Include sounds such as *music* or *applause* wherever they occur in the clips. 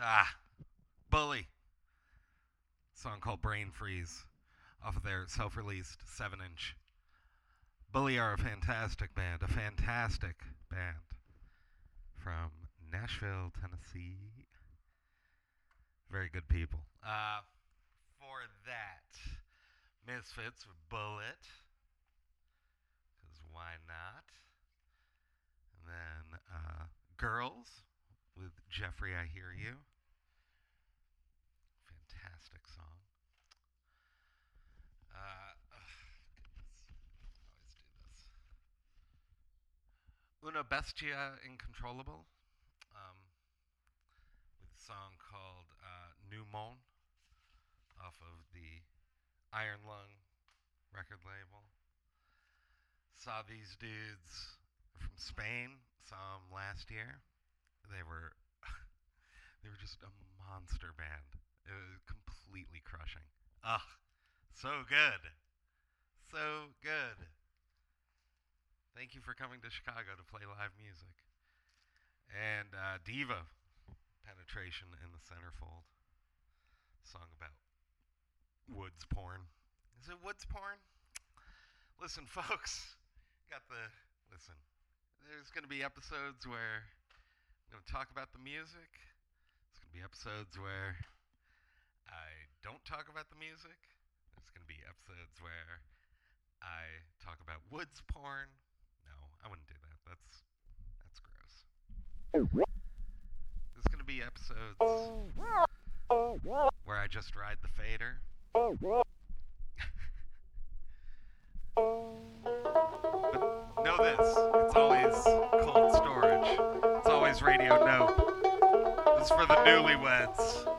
Ah, Bully. Song called Brain Freeze off of their self released 7 inch. Bully are a fantastic band, a fantastic band from Nashville, Tennessee. Very good people. Uh, for that, Misfits with Bullet. Because why not? And then uh, Girls with Jeffrey, I Hear You. Fantastic song. Uh, goodness. Always do this. Una Bestia Incontrolable. Um, with a song called uh, New Moon off of the Iron Lung record label. Saw these dudes from Spain. Saw them last year. They were *laughs* they were just a monster band. It was completely crushing. Ugh, so good, so good. Thank you for coming to Chicago to play live music. And uh, Diva, penetration in the centerfold. Song about woods porn. Is it woods porn? Listen, *laughs* folks, got the listen. There's going to be episodes where I'm going to talk about the music. There's going to be episodes where I don't talk about the music. There's going to be episodes where I talk about woods porn. No, I wouldn't do that. That's that's gross. There's going to be episodes where I just ride the fader. *laughs* Know this, for the newlyweds.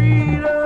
Day.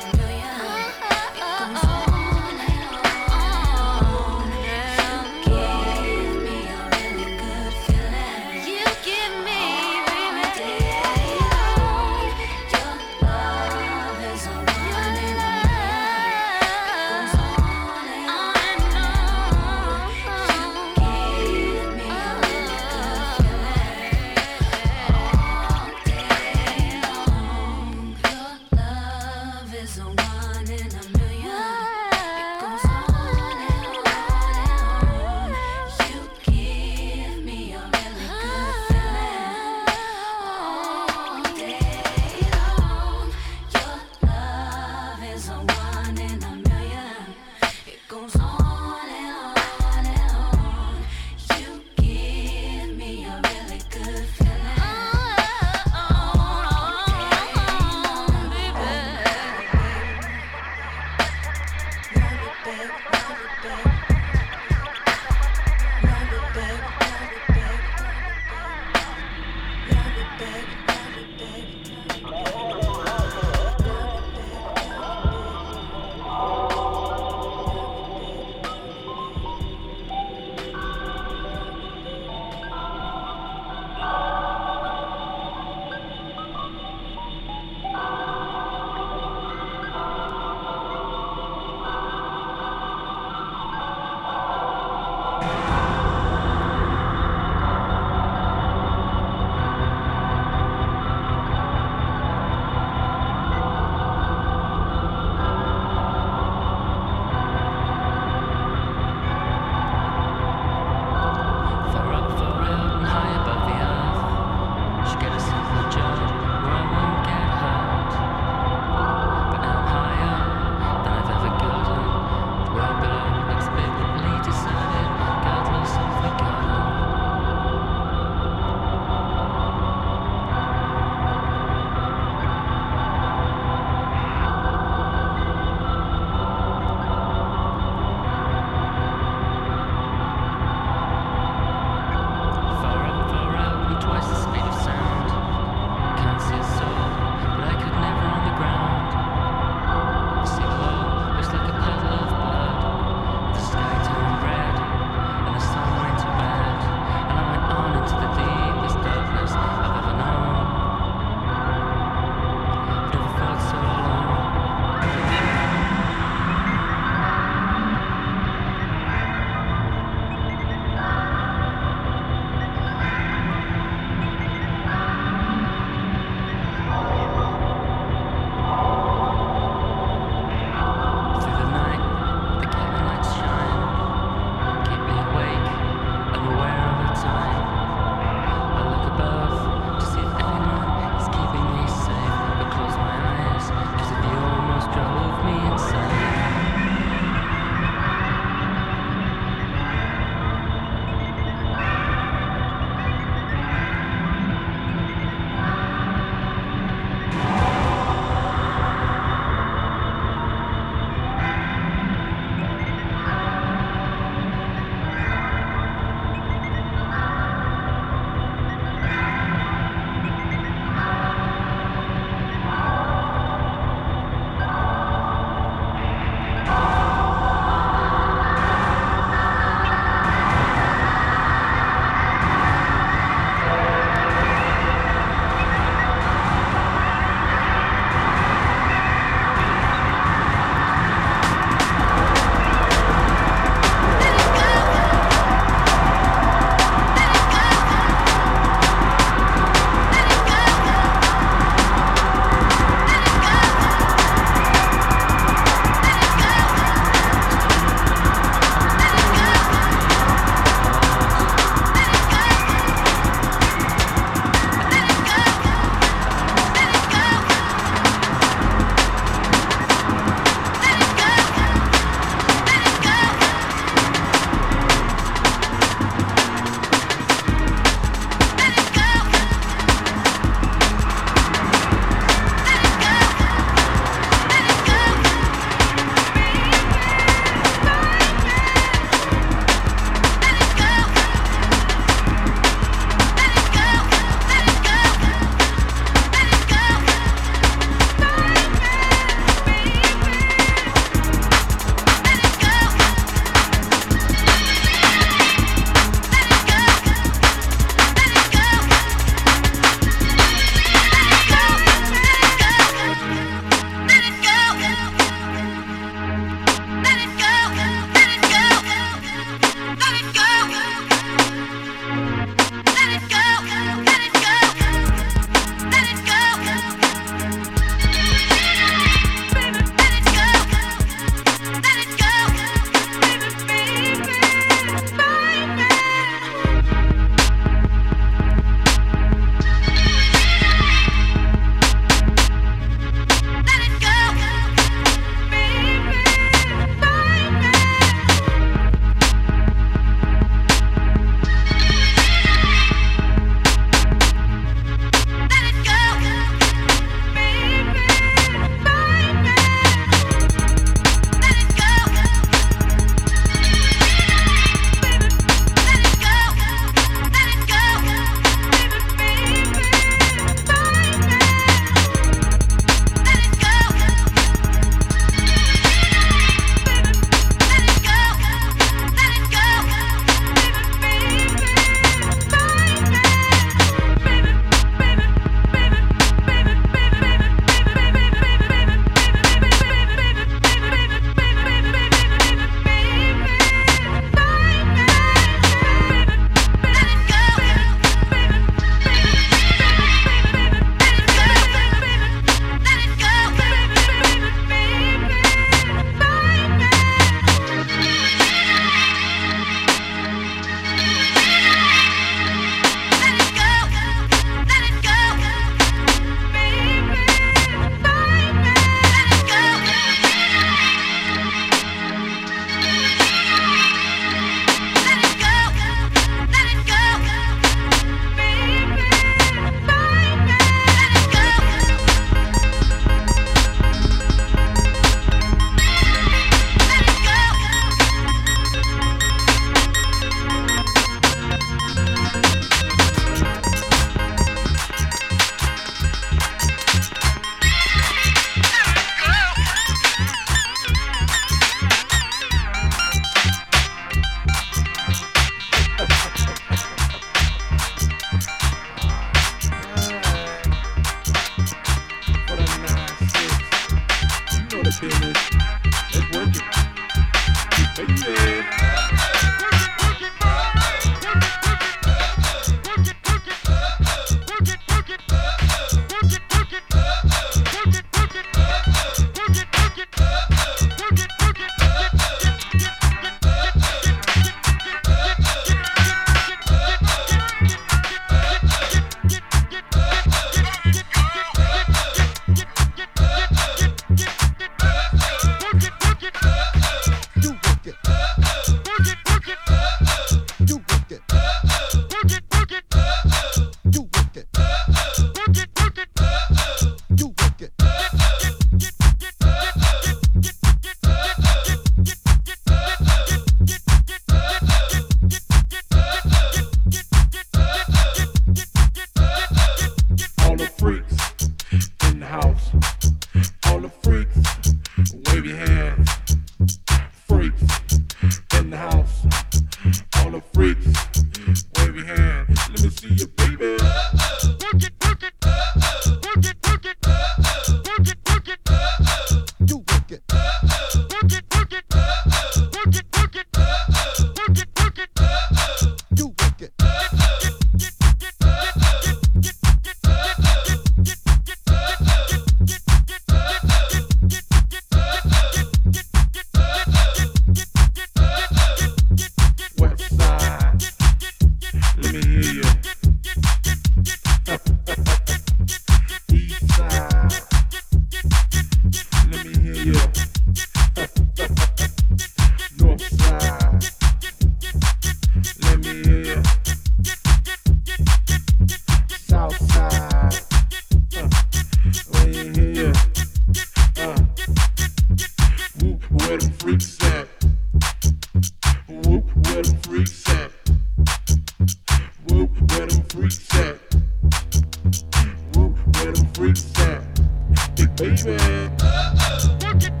baby.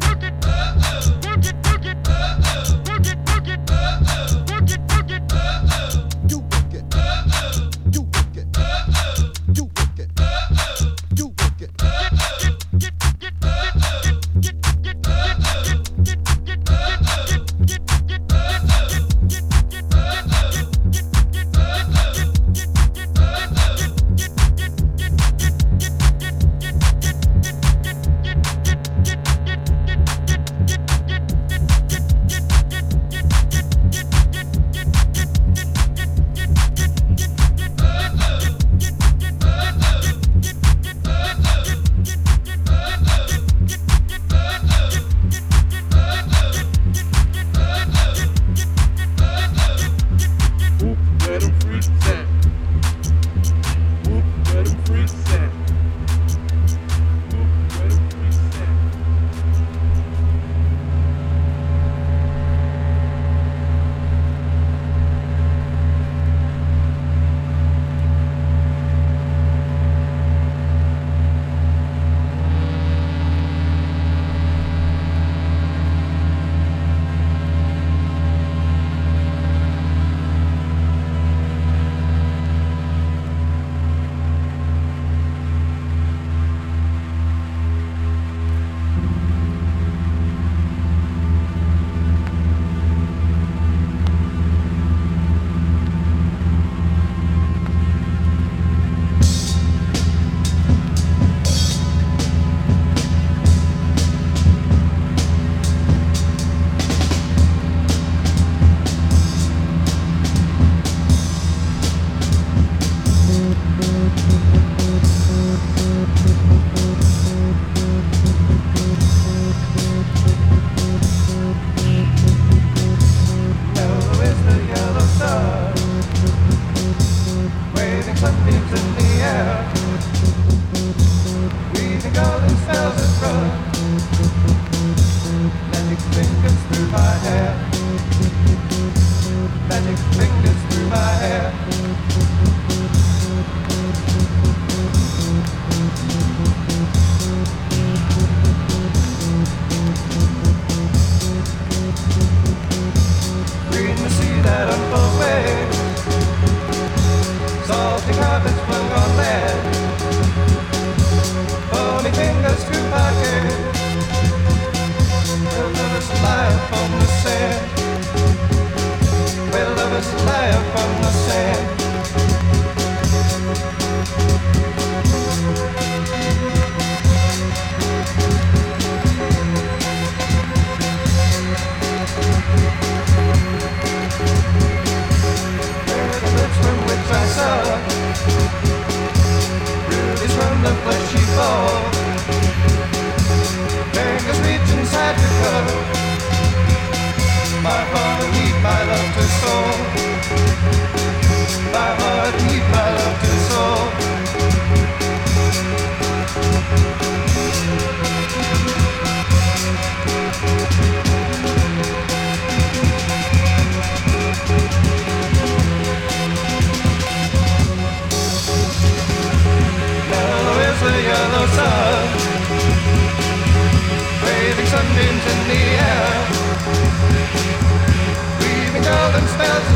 Golden spells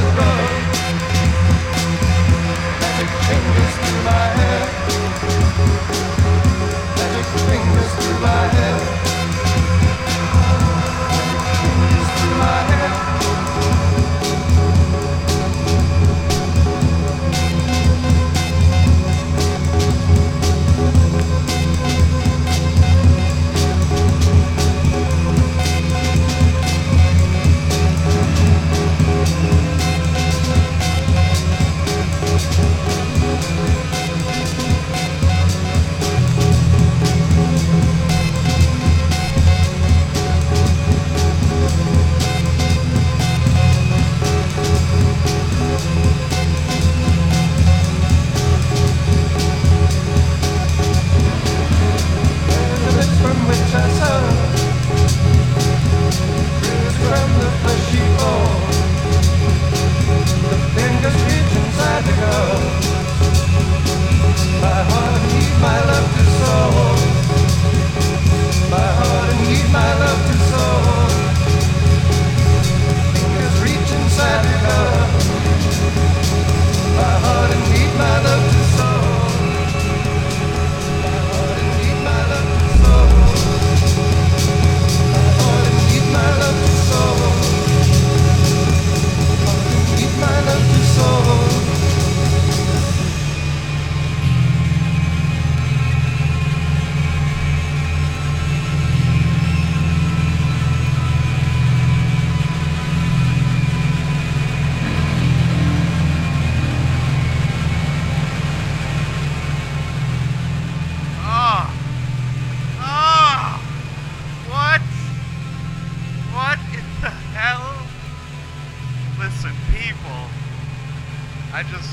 I just.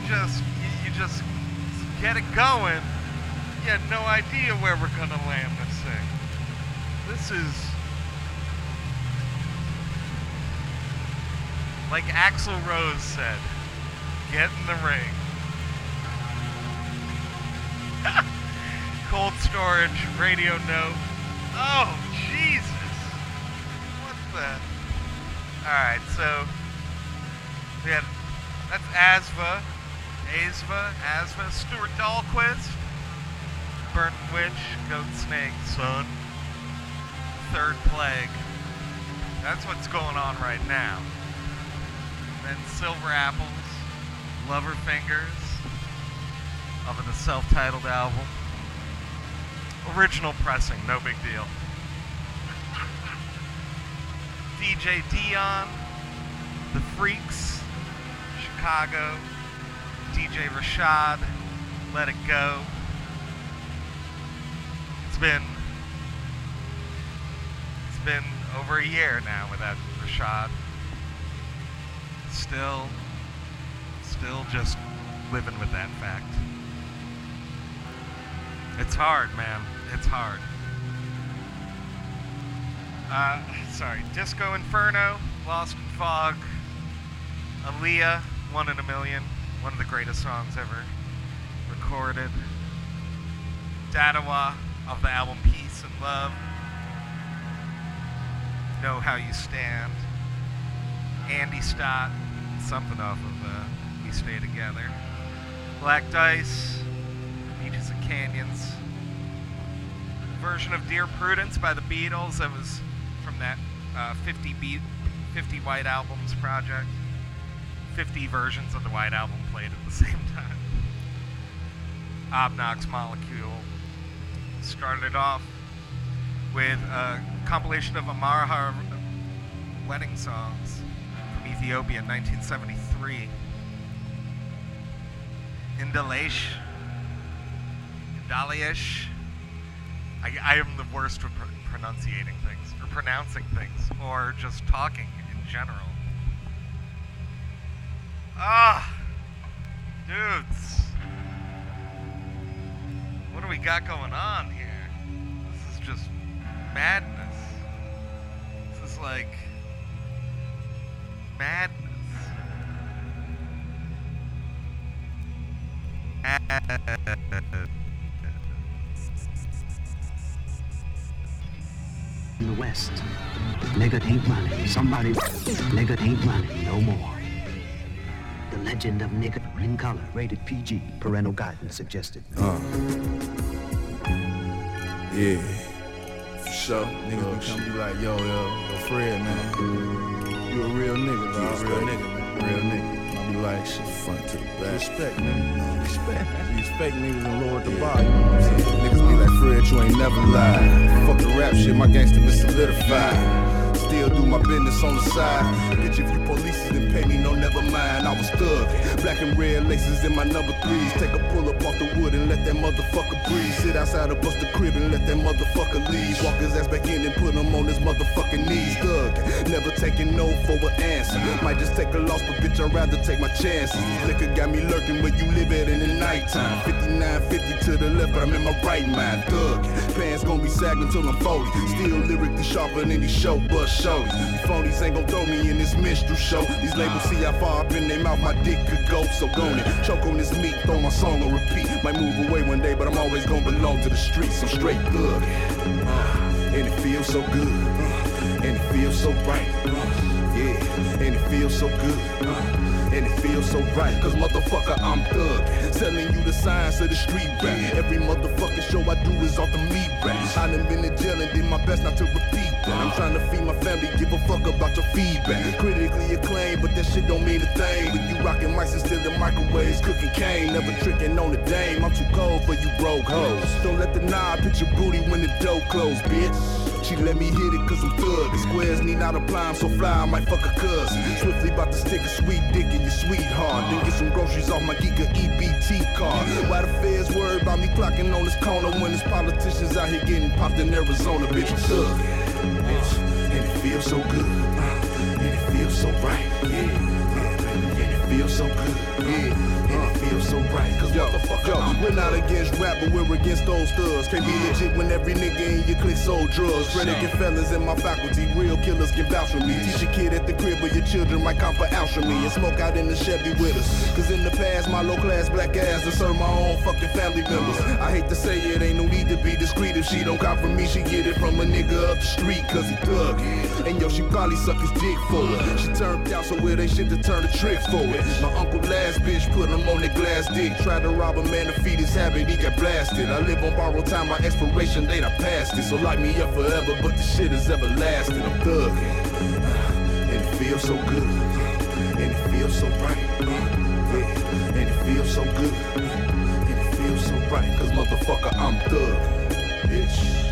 You just. You, you just get it going. You had no idea where we're gonna land this thing. This is. Like Axl Rose said, get in the ring. Storage, radio note. Oh, Jesus. What the? Alright, so we had that's Asva, Asva, Asva, Stuart Dahlquist, Burnt Witch, Goat Snake, Son, Third Plague. That's what's going on right now. Then Silver Apples, Lover Fingers, of the self-titled album. Original pressing, no big deal. DJ Dion, The Freaks, Chicago, DJ Rashad, Let It Go. It's been it's been over a year now without Rashad. Still still just living with that fact. It's hard, man. It's hard. Uh, sorry. Disco Inferno, Lost in Fog, Aaliyah, One in a Million, one of the greatest songs ever recorded. Dadawa of the album Peace and Love. Know How You Stand. Andy Stott, something off of uh, We Stay Together. Black Dice, Beaches and Canyons. Version of Dear Prudence by the Beatles that was from that uh, 50 beat, 50 White Albums project. 50 versions of the White Album played at the *laughs* same time. Obnox Molecule started off with a compilation of Amhara wedding songs from Ethiopia in 1973. Indalesh. Indalish. I, I am the worst with pr- pronunciating things, or pronouncing things, or just talking in general. Ah! Dudes! What do we got going on here? This is just madness. This is like. madness. Madness. The West. Nigga ain't running. Somebody, nigga ain't running no more. The legend of nigga in color, rated PG, parental guidance suggested. Uh. Yeah. For sure. Niggas be come be like, yo, yo, yo, Fred, man. You a real nigga, dog. Real nigga, man. Real nigga. Like, shit, front to the back. Respect, nigga. Respect. These fake niggas and lower the bar, you know what Niggas be like, Fred, you ain't never lied. Fuck the rap shit, my gangster been solidified. Still do my business on the side. Bitch, if you police then pay me, no, never mind. I was thug. Black and red laces in my number threes. Take a pull up off the wood and let that motherfucker breathe. Sit outside of bust the crib and let that motherfucker leave. Walk his ass back in and put him on his motherfucking knees. Thug. Never taking no for an answer. Might just take a loss, but bitch, I'd rather take my chances. Liquor got me lurking where you live at in the nighttime. 5950 to the left, but I'm in my right mind. Thug. Pants gonna be sagging till I'm 40. Still lyrically sharper than these show bus shows. These phonies ain't gonna throw me in this minstrel show. These labels see how far up in their mouth my dick could go. So go it. Choke on this meat, throw my song on repeat. Might move away one day, but I'm always gonna belong to the streets. I'm straight. Uh, and it feels so good. And it feels so right. Yeah, and it feels so good. And it feels so right, cause motherfucker, I'm thug. Telling you the signs of the street rap. Every motherfucking show I do is off the meat rap. I done been to jail and did my best not to repeat I'm trying to feed my family, give a fuck about your feedback. Critically acclaimed, but that shit don't mean a thing. When you rockin' mics and still in microwaves, cooking cane, never tricking on the dame. I'm too cold for you broke hoes. Don't let the knob hit your booty when the door closed, bitch. She let me hit it cause I'm thug. The squares need not apply, I'm so fly, I might fuck a cousin. Swiftly about to stick a sweet dick in your sweetheart. Then get some groceries off my Giga EBT card. Why the feds worried about me clocking on this corner when there's politicians out here getting popped in Arizona, bitch, thug. Feels so good. Uh, and it feels so right. Yeah, and it feels so good. Yeah. And it feels so right, cause yo, yo, we're not against rap, but we're against those thugs. Can't be legit when every nigga in your clique sold drugs. Predicate fellas in my faculty, real killers can vouch for me. Teach a kid at the crib but your children might come for ounce from me and smoke out in the Chevy with us. Cause in the past, my low class black ass to serve my own fucking family members. I hate to say it, ain't no need to be discreet. If she don't cop from me, she get it from a nigga up the street, cause he thug. And yo, she probably suck his dick for it. She turned out, so it ain't shit to turn the trick for it. My uncle last bitch put him on the glass dick. Tried to rob a man to feed his habit, he got blasted. I live on borrowed time, my expiration date, I passed it. So lock me up forever, but the shit is everlasting. I'm thugging. And it feels so good. And it feels so right. And it feels so good. And it feels so right. Cause motherfucker, I'm thug. Bitch.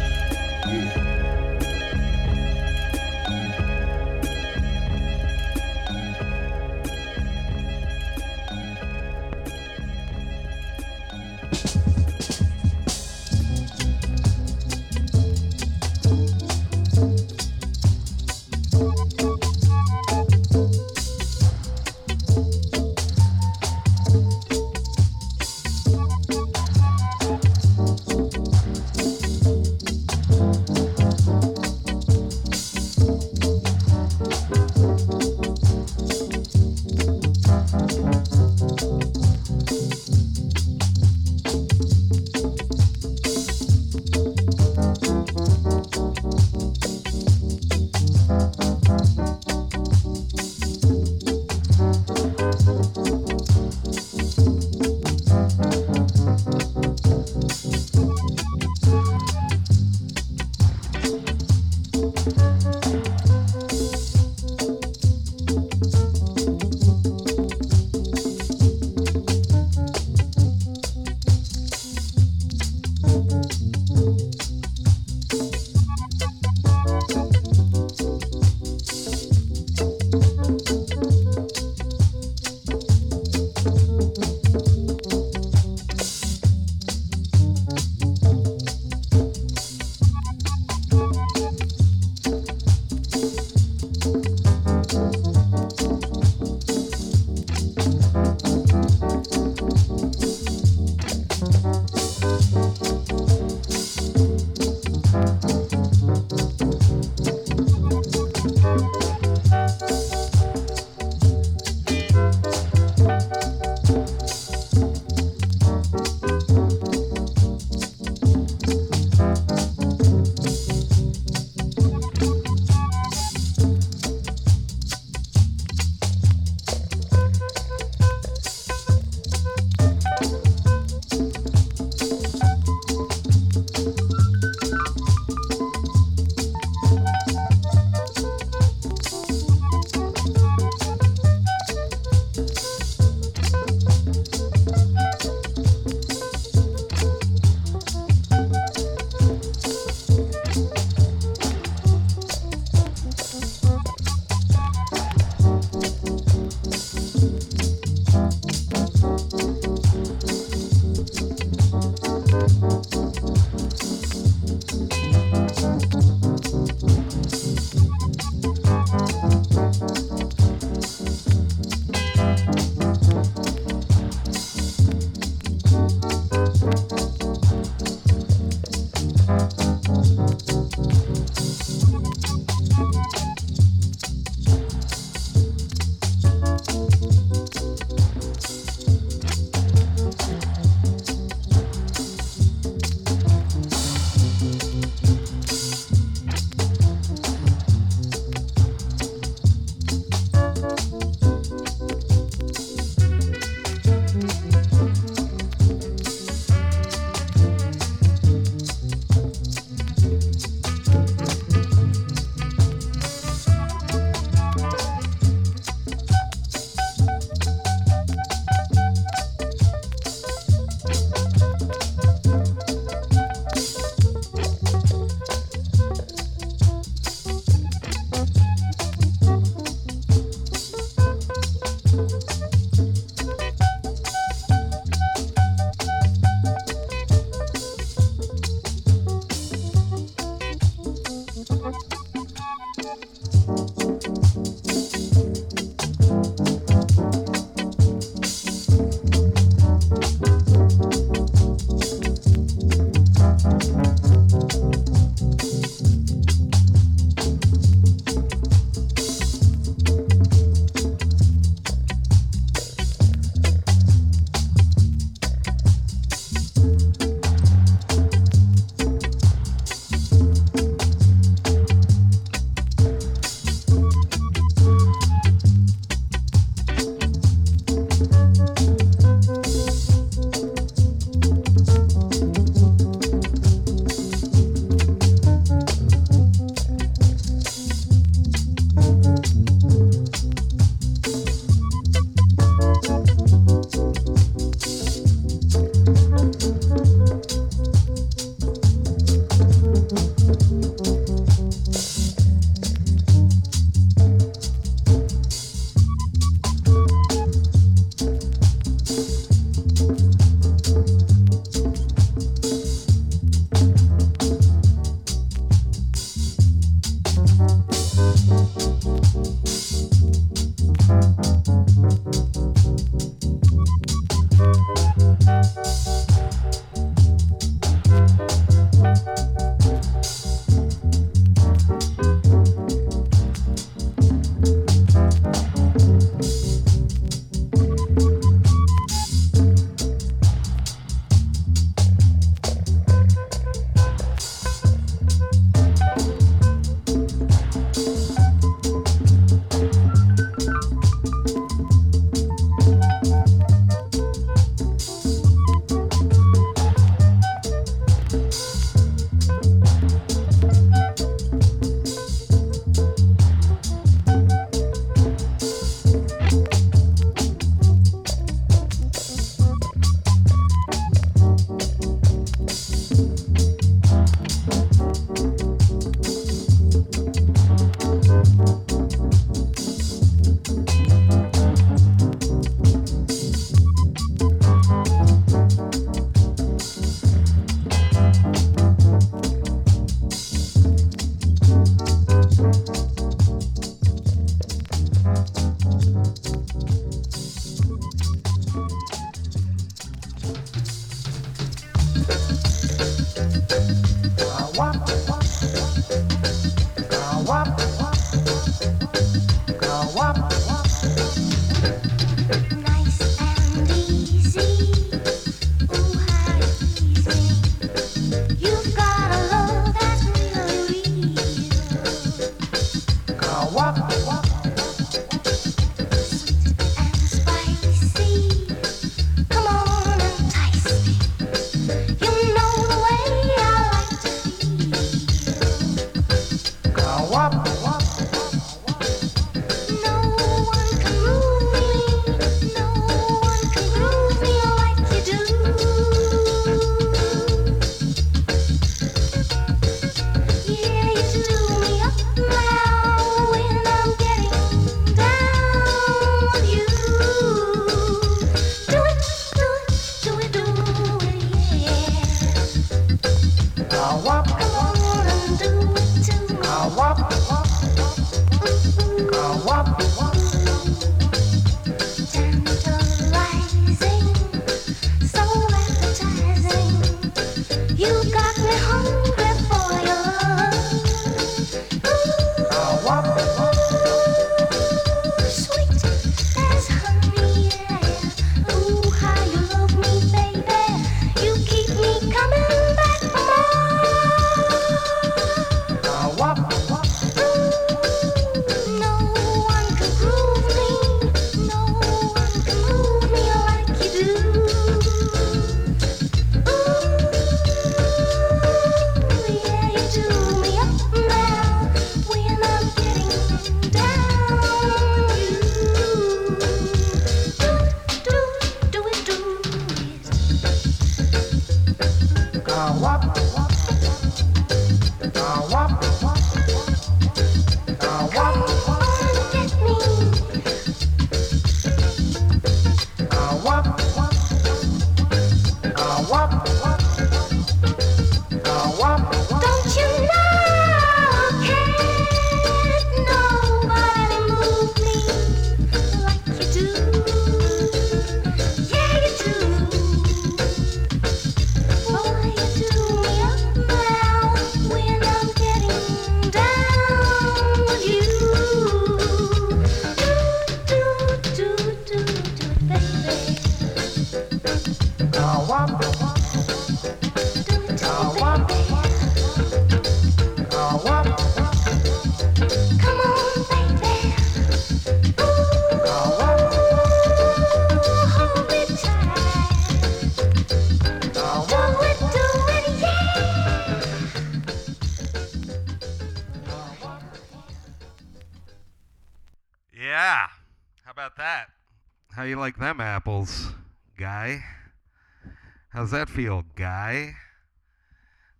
How's that feel, guy?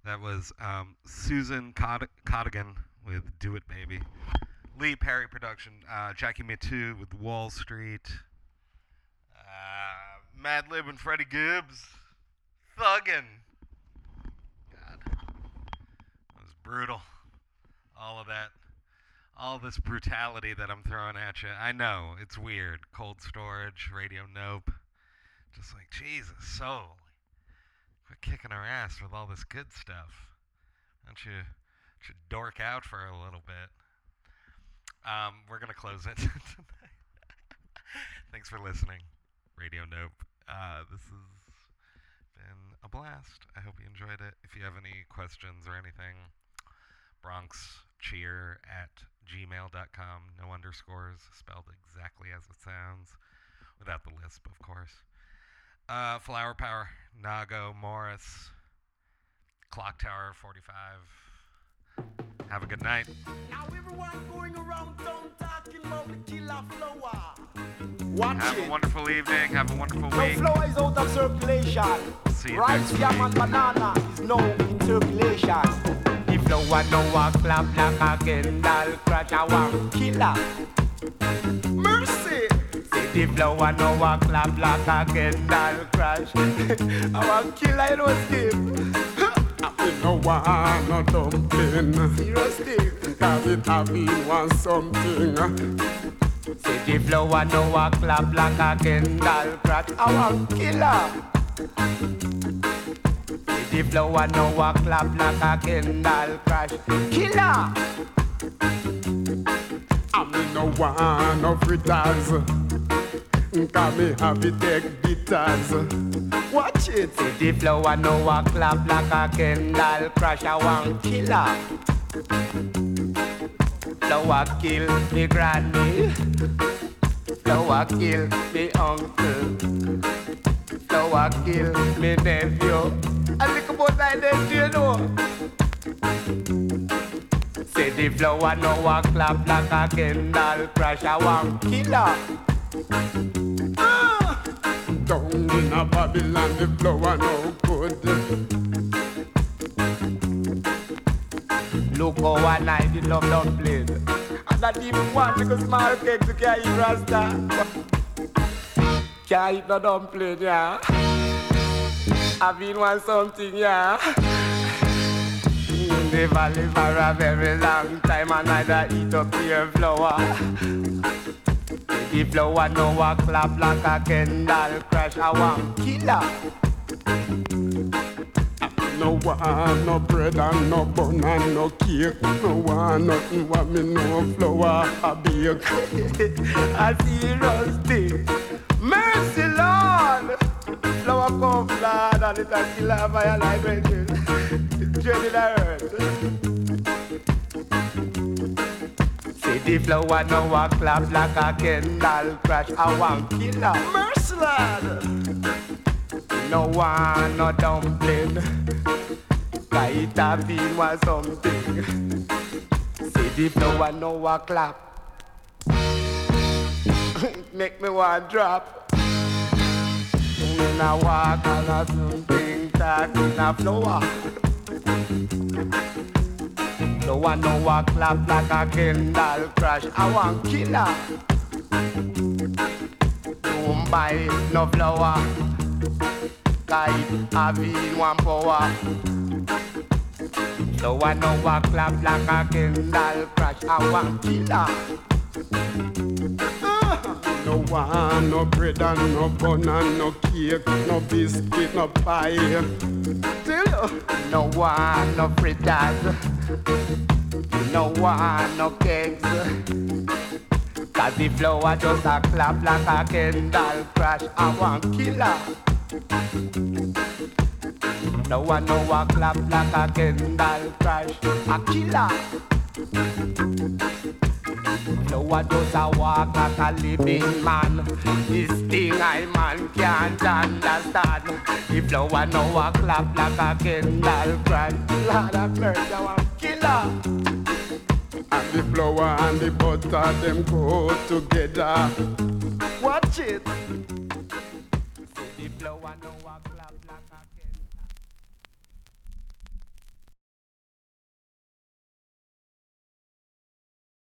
That was um, Susan Cod- with "Do It, Baby." Lee Perry production. Uh, Jackie Mittoo with "Wall Street." Uh, Madlib and Freddie Gibbs. Thuggin'. God, that was brutal. All of that all this brutality that I'm throwing at you. I know it's weird. Cold storage, radio nope. Just like Jesus, so quit kicking our ass with all this good stuff. Why don't you, don't you dork out for a little bit? Um, we're gonna close it *laughs* tonight. Thanks for listening, Radio Nope. Uh, this has been a blast. I hope you enjoyed it. If you have any questions or anything, Bronx cheer at gmail.com. No underscores, spelled exactly as it sounds, without the lisp, of course. Uh, Flower Power, Nago, Morris, Clock Tower 45. Have a good night. Now everyone going around town talking about the killer flour. Watch Have a wonderful evening. Have a wonderful No week. flour is out of circulation. See you Rice, next yam, week. and banana is now in circulation. The flour now a clap like a Kendal crash a one killer. The flour now a clap like a Kendal crash. *laughs* I want killer you know Steve. Me no want no dumpling. Zero Steve. Cause it have me want something. Say the flour now a clap like a Kendal crash. I want killer. The flour now a clap like a Kendal crash. Killer. Me no want no fritters. Cause me it take bitters. Watch it. The flour now a clap like a Kendal crash. I want killer. Flour kill me granny. Flour kill me uncle. Flour kill me nephew. I think about that then, do you know? Say the flour now a clap like a Kendal crash. I want killer. Down in a Babylon, the flour no good. Look how I night the love dumpling. And that even one little small cake to carry rasta. Can't eat no dumpling, yeah. I've been want something, yeah. The valley for a very long time and I eat up your flour. The flour no a clap like a Kendal crash. I want killer. No want no bread and no bun and no cake. No want nothing what me no flour a bake. I see rusty. Mercy, Lord. Flour come, Lord, and it a kill a fire like brethren. Dreaded the earth. The flour now a clap like a Kendal crash. I want killer. Mercy, lad. No one, no dumpling. Cause it a been was something. See the flour now a clap. *laughs* Make me want drop. When I walk on a something talk in a flour. No one no a clap like a Kendal crash. I want killer. Don't buy no flour. Have been one power. So I know a clap like a Kendal crash. I want killer. No want no bread and no bun and no cake, no biscuit, no pie. You. No one, no fritters. No one, no cakes. Cause the flour just a clap like a Kendal crash. I want killer. No one know a clap like a Kendal crash. A killer. No one does a walk like a living man. This thing I man can't understand. If no one know a clap like a Kendal crash. Lord of mercy, I want and the flour and the butter, them go together. Watch it.